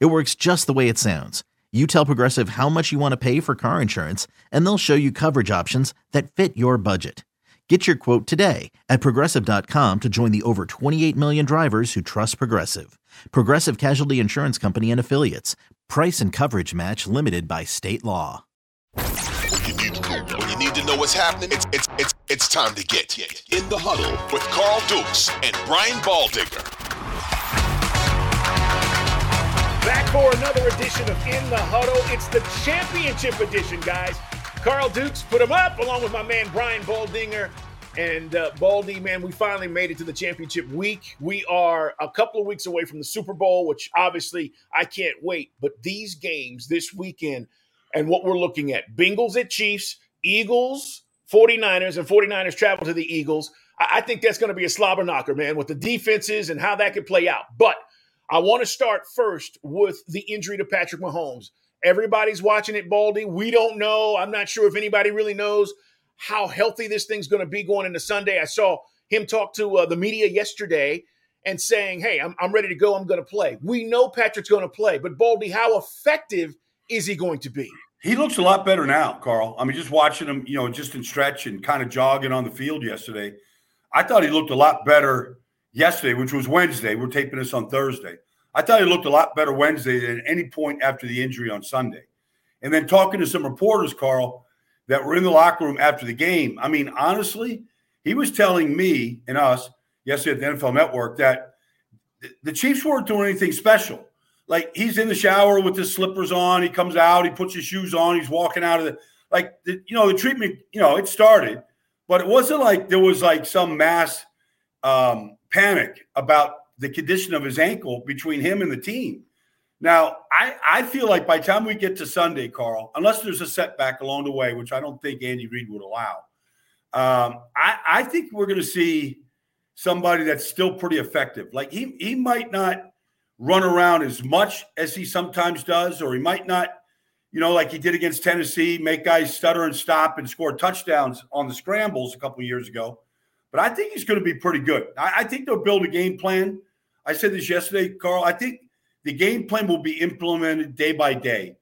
It works just the way it sounds. You tell Progressive how much you want to pay for car insurance, and they'll show you coverage options that fit your budget. Get your quote today at progressive.com to join the over 28 million drivers who trust Progressive. Progressive Casualty Insurance Company and Affiliates. Price and coverage match limited by state law. When you need, when you need to know what's happening, it's, it's, it's, it's time to get in the huddle with Carl Dukes and Brian Baldinger. For another edition of In the Huddle. It's the championship edition, guys. Carl Dukes put him up along with my man Brian Baldinger. And uh, Baldy, man, we finally made it to the championship week. We are a couple of weeks away from the Super Bowl, which obviously I can't wait. But these games this weekend and what we're looking at Bengals at Chiefs, Eagles, 49ers, and 49ers travel to the Eagles. I, I think that's going to be a slobber knocker, man, with the defenses and how that could play out. But I want to start first with the injury to Patrick Mahomes. Everybody's watching it, Baldy. We don't know. I'm not sure if anybody really knows how healthy this thing's going to be going into Sunday. I saw him talk to uh, the media yesterday and saying, Hey, I'm, I'm ready to go. I'm going to play. We know Patrick's going to play, but Baldy, how effective is he going to be? He looks a lot better now, Carl. I mean, just watching him, you know, just in stretch and kind of jogging on the field yesterday, I thought he looked a lot better yesterday, which was Wednesday. We're taping this on Thursday. I thought he looked a lot better Wednesday than at any point after the injury on Sunday. And then talking to some reporters, Carl, that were in the locker room after the game. I mean, honestly, he was telling me and us yesterday at the NFL Network that the Chiefs weren't doing anything special. Like he's in the shower with his slippers on, he comes out, he puts his shoes on, he's walking out of the like the, you know the treatment. You know, it started, but it wasn't like there was like some mass um, panic about the condition of his ankle between him and the team. Now, I, I feel like by the time we get to Sunday, Carl, unless there's a setback along the way, which I don't think Andy Reid would allow, um, I, I think we're going to see somebody that's still pretty effective. Like he, he might not run around as much as he sometimes does, or he might not, you know, like he did against Tennessee, make guys stutter and stop and score touchdowns on the scrambles a couple years ago. But I think he's going to be pretty good. I, I think they'll build a game plan. I said this yesterday, Carl. I think the game plan will be implemented day by day,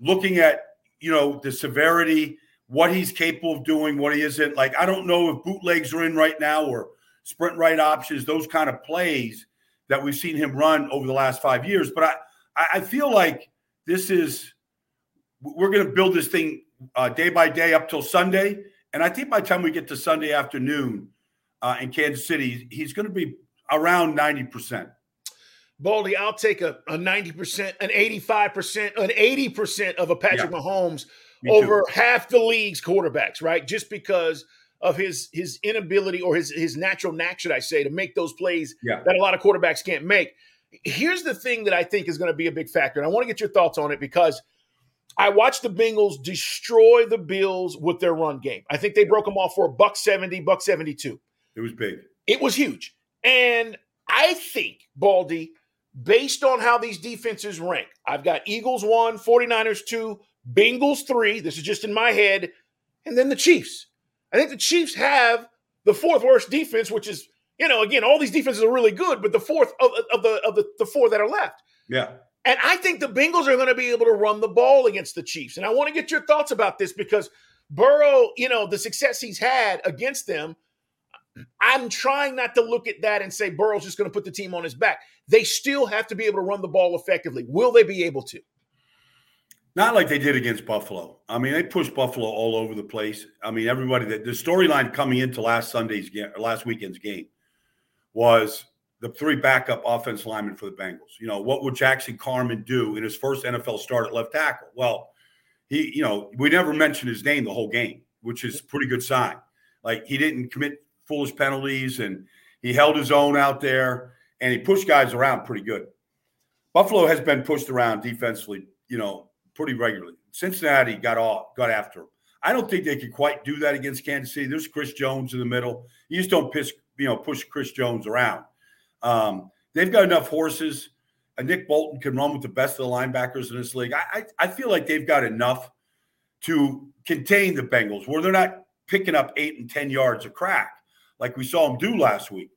looking at you know the severity, what he's capable of doing, what he isn't. Like I don't know if bootlegs are in right now or sprint right options, those kind of plays that we've seen him run over the last five years. But I I feel like this is we're going to build this thing uh, day by day up till Sunday, and I think by the time we get to Sunday afternoon uh, in Kansas City, he's going to be around ninety percent. Baldy, I'll take a, a 90%, an 85%, an 80% of a Patrick yeah. Mahomes over half the league's quarterbacks, right? Just because of his his inability or his his natural knack, should I say, to make those plays yeah. that a lot of quarterbacks can't make. Here's the thing that I think is going to be a big factor, and I want to get your thoughts on it because I watched the Bengals destroy the Bills with their run game. I think they broke them off for a buck 70, buck 72. It was big. It was huge. And I think, Baldy, based on how these defenses rank, I've got Eagles one, 49ers two, Bengals three. This is just in my head. And then the Chiefs. I think the Chiefs have the fourth worst defense, which is, you know, again, all these defenses are really good, but the fourth of, of the of the, the four that are left. Yeah. And I think the Bengals are going to be able to run the ball against the Chiefs. And I want to get your thoughts about this because Burrow, you know, the success he's had against them I'm trying not to look at that and say Burrow's just going to put the team on his back. They still have to be able to run the ball effectively. Will they be able to? Not like they did against Buffalo. I mean, they pushed Buffalo all over the place. I mean, everybody that the storyline coming into last Sunday's game, last weekend's game, was the three backup offense linemen for the Bengals. You know, what would Jackson Carman do in his first NFL start at left tackle? Well, he, you know, we never mentioned his name the whole game, which is a pretty good sign. Like he didn't commit foolish penalties, and he held his own out there, and he pushed guys around pretty good. Buffalo has been pushed around defensively you know, pretty regularly. Cincinnati got off, got after him. I don't think they could quite do that against Kansas City. There's Chris Jones in the middle. You just don't piss, you know, push Chris Jones around. Um, they've got enough horses. Uh, Nick Bolton can run with the best of the linebackers in this league. I, I, I feel like they've got enough to contain the Bengals where they're not picking up eight and ten yards of crack like we saw them do last week.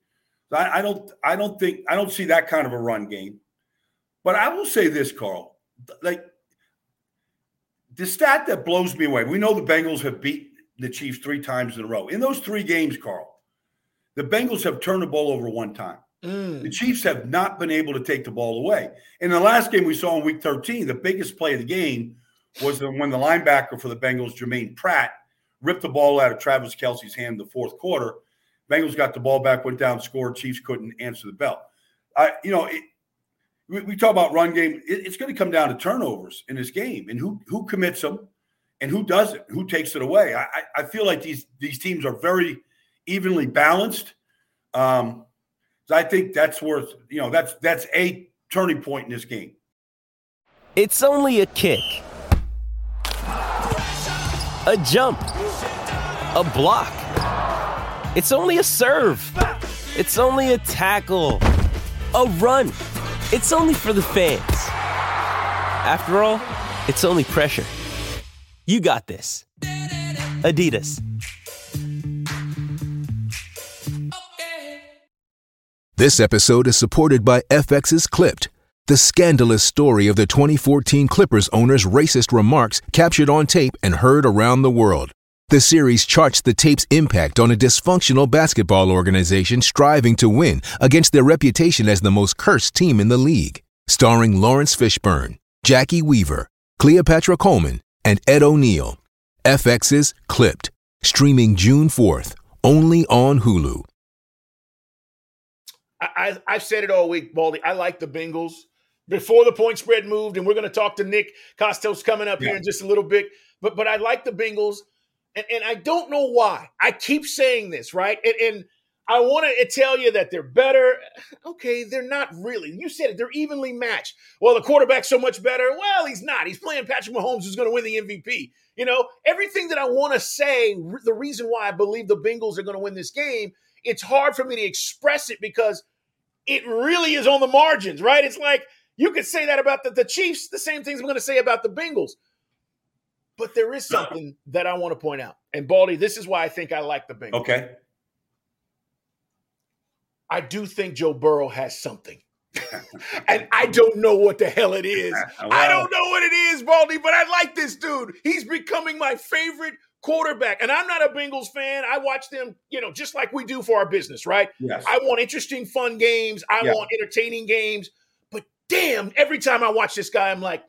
I, I don't I don't think I don't see that kind of a run game. But I will say this, Carl. Like the stat that blows me away. We know the Bengals have beat the Chiefs three times in a row. In those three games, Carl, the Bengals have turned the ball over one time. Mm. The Chiefs have not been able to take the ball away. In the last game we saw in week 13, the biggest play of the game was the, when the linebacker for the Bengals, Germaine Pratt, ripped the ball out of Travis Kelce's hand in the fourth quarter. Bengals got the ball back, went down, scored. Chiefs couldn't answer the bell. I, you know, it, we, we, talk about run game. It, it's going to come down to turnovers in this game, and who who commits them, and who doesn't, who takes it away. I, I feel like these these teams are very evenly balanced. Um, I think that's worth you know that's that's a turning point in this game. It's only a kick, a jump, a block. It's only a serve. It's only a tackle, a run. It's only for the fans. After all, it's only pressure. You got this. Adidas. This episode is supported by FX's Clipped, the scandalous story of the 2014 Clippers owner's racist remarks captured on tape and heard around the world. The series charts the tape's impact on a dysfunctional basketball organization striving to win against their reputation as the most cursed team in the league. Starring Laurence Fishburne, Jacki Weaver, Cleopatra Coleman, and Ed O'Neill. FX's Clipped, streaming June 4th, only on Hulu. I, have said it all week, Baldy. I like the Bengals before the point spread moved, and we're going to talk to Nick Kostos coming up yeah. here in just a little bit. But but I like the Bengals, and, and I don't know why. I keep saying this, right? And, and I want to tell you that they're better. Okay, they're not really. You said it. They're evenly matched. Well, the quarterback's so much better. Well, he's not. He's playing Patrick Mahomes, who's going to win the MVP. You know, everything that I want to say, the reason why I believe the Bengals are going to win this game it's hard for me to express it because it really is on the margins, right? It's like you could say that about the, the Chiefs, the same things I'm going to say about the Bengals. But there is something that I want to point out. And Baldy, this is why I think I like the Bengals. Okay. I do think Joe Burrow has something. and I don't know what the hell it is. Wow. I don't know what it is, Baldy, but I like this dude. He's becoming my favorite quarterback. And I'm not a Bengals fan. I watch them, you know, just like we do for our business, right? Yes. I want interesting, fun games. I yeah. want entertaining games. But damn, every time I watch this guy, I'm like,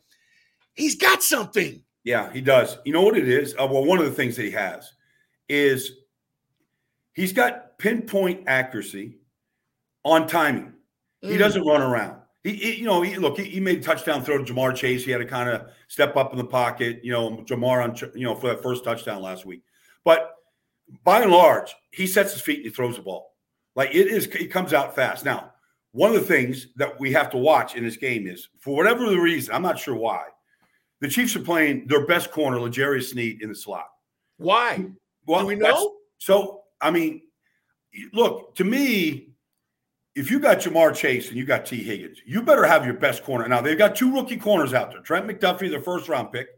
he's got something. Yeah, he does. You know what it is? Uh, well, one of the things that he has is he's got pinpoint accuracy on timing. He mm. doesn't run around. He, he, you know, he, look, he, he, made a touchdown throw to Ja'Marr Chase. He had to kind of step up in the pocket, you know, Ja'Marr on, you know, for that first touchdown last week. But by and large, he sets his feet and he throws the ball. Like it is, it comes out fast. Now, one of the things that we have to watch in this game is, for whatever the reason, I'm not sure why, the Chiefs are playing their best corner, L'Jarius Sneed, in the slot. Why? Well, Do we know? So, I mean, look, to me, if you got Ja'Marr Chase and you got Tee Higgins, you better have your best corner. Now, they've got two rookie corners out there Trent McDuffie, their first round pick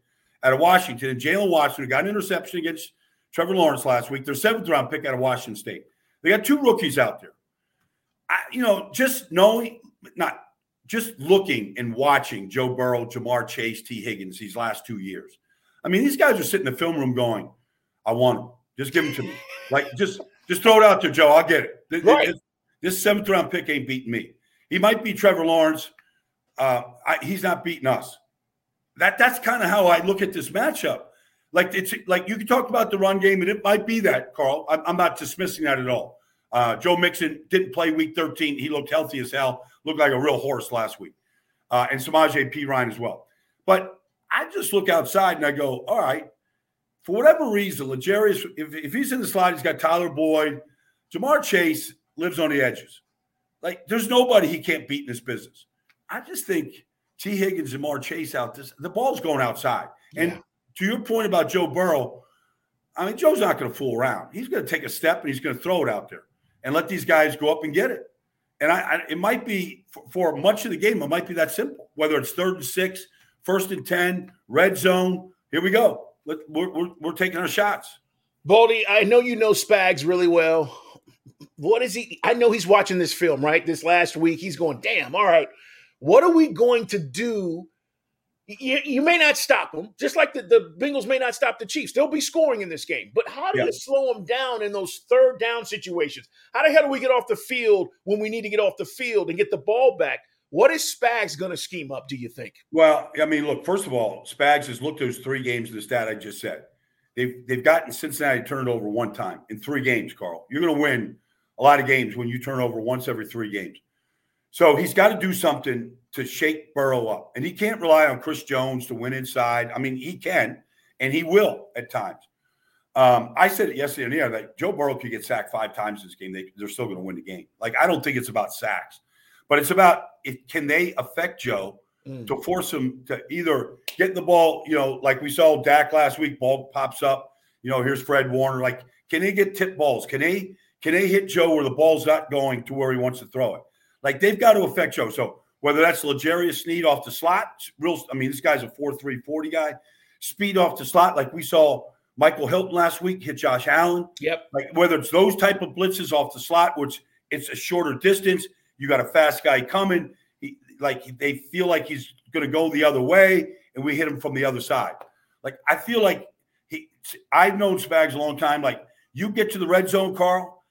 out of Washington, and Jaylen Watson, who got an interception against Trevor Lawrence last week, their seventh round pick out of Washington State. They got two rookies out there. I, you know, just knowing, not just looking and watching Joe Burrow, Ja'Marr Chase, Tee Higgins these last two years. I mean, these guys are sitting in the film room going, I want him. Just give him to me. Like, just just throw it out there, Joe. I'll get it. Right. This seventh round pick ain't beating me. He might beat Trevor Lawrence. Uh, I, he's not beating us. That that's kind of how I look at this matchup. Like it's like you can talk about the run game, and it might be that, Carl. I'm, I'm not dismissing that at all. Uh, Joe Mixon didn't play week 13. He looked healthy as hell, looked like a real horse last week. Uh, and Samaje Perine as well. But I just look outside and I go, all right, for whatever reason, L'Jarius, if, if he's in the slot, he's got Tyler Boyd, Ja'Marr Chase, lives on the edges. Like there's nobody he can't beat in this business. I just think Tee Higgins, and Ja'Marr Chase out this, the ball's going outside. Yeah. And to your point about Joe Burrow, I mean, Joe's not going to fool around. He's going to take a step and he's going to throw it out there and let these guys go up and get it. And I, I it might be for, for much of the game, it might be that simple. Whether it's third and six, first and ten, red zone. Here we go. Let, we're, we're, we're taking our shots. Baldy, I know you know Spags really well. What is he? I know he's watching this film, right? This last week, he's going, damn, all right. What are we going to do? You, you may not stop them, just like the, the Bengals may not stop the Chiefs. They'll be scoring in this game. But how do Yeah. you slow them down in those third down situations? How the hell do we get off the field when we need to get off the field and get the ball back? What is Spags going to scheme up, do you think? Well, I mean, look, first of all, Spags has looked at those three games in the stat I just said. They've they've gotten Cincinnati turned over one time in three games, Carl. You're gonna win a lot of games when you turn over once every three games. So he's got to do something to shake Burrow up. And he can't rely on Chris Jones to win inside. I mean, he can, and he will at times. Um, I said it yesterday in the air that Joe Burrow could get sacked five times in this game. They, they're still going to win the game. Like, I don't think it's about sacks, but it's about it, can they affect Joe Mm. to force him to either get the ball, you know, like we saw Dak last week, ball pops up, you know, here's Fred Warner. Like, can they get tip balls? Can they can they hit Joe where the ball's not going to where he wants to throw it? Like they've got to affect Joe. So whether that's L'Jarius Sneed off the slot, real I mean, this guy's a 4-3 40 guy, speed off the slot, like we saw Michael Hilton last week hit Josh Allen. Yep. Like whether it's those type of blitzes off the slot, which it's a shorter distance, you got a fast guy coming. He, like they feel like he's going to go the other way, and we hit him from the other side. Like I feel like he. I've known Spags a long time. Like you get to the red zone, Carl,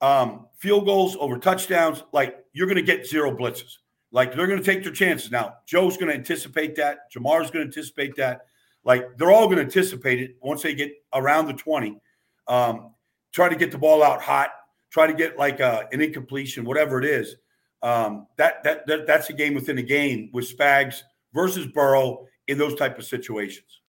um, field goals over touchdowns. Like you're going to get zero blitzes. Like they're going to take their chances. Now Joe's going to anticipate that. Ja'Marr's going to anticipate that. Like they're all going to anticipate it once they get around the twenty. Um, try to get the ball out hot. Try to get like a, an incompletion, whatever it is. Um, that, that that that's a game within a game with Spags versus Burrow in those type of situations.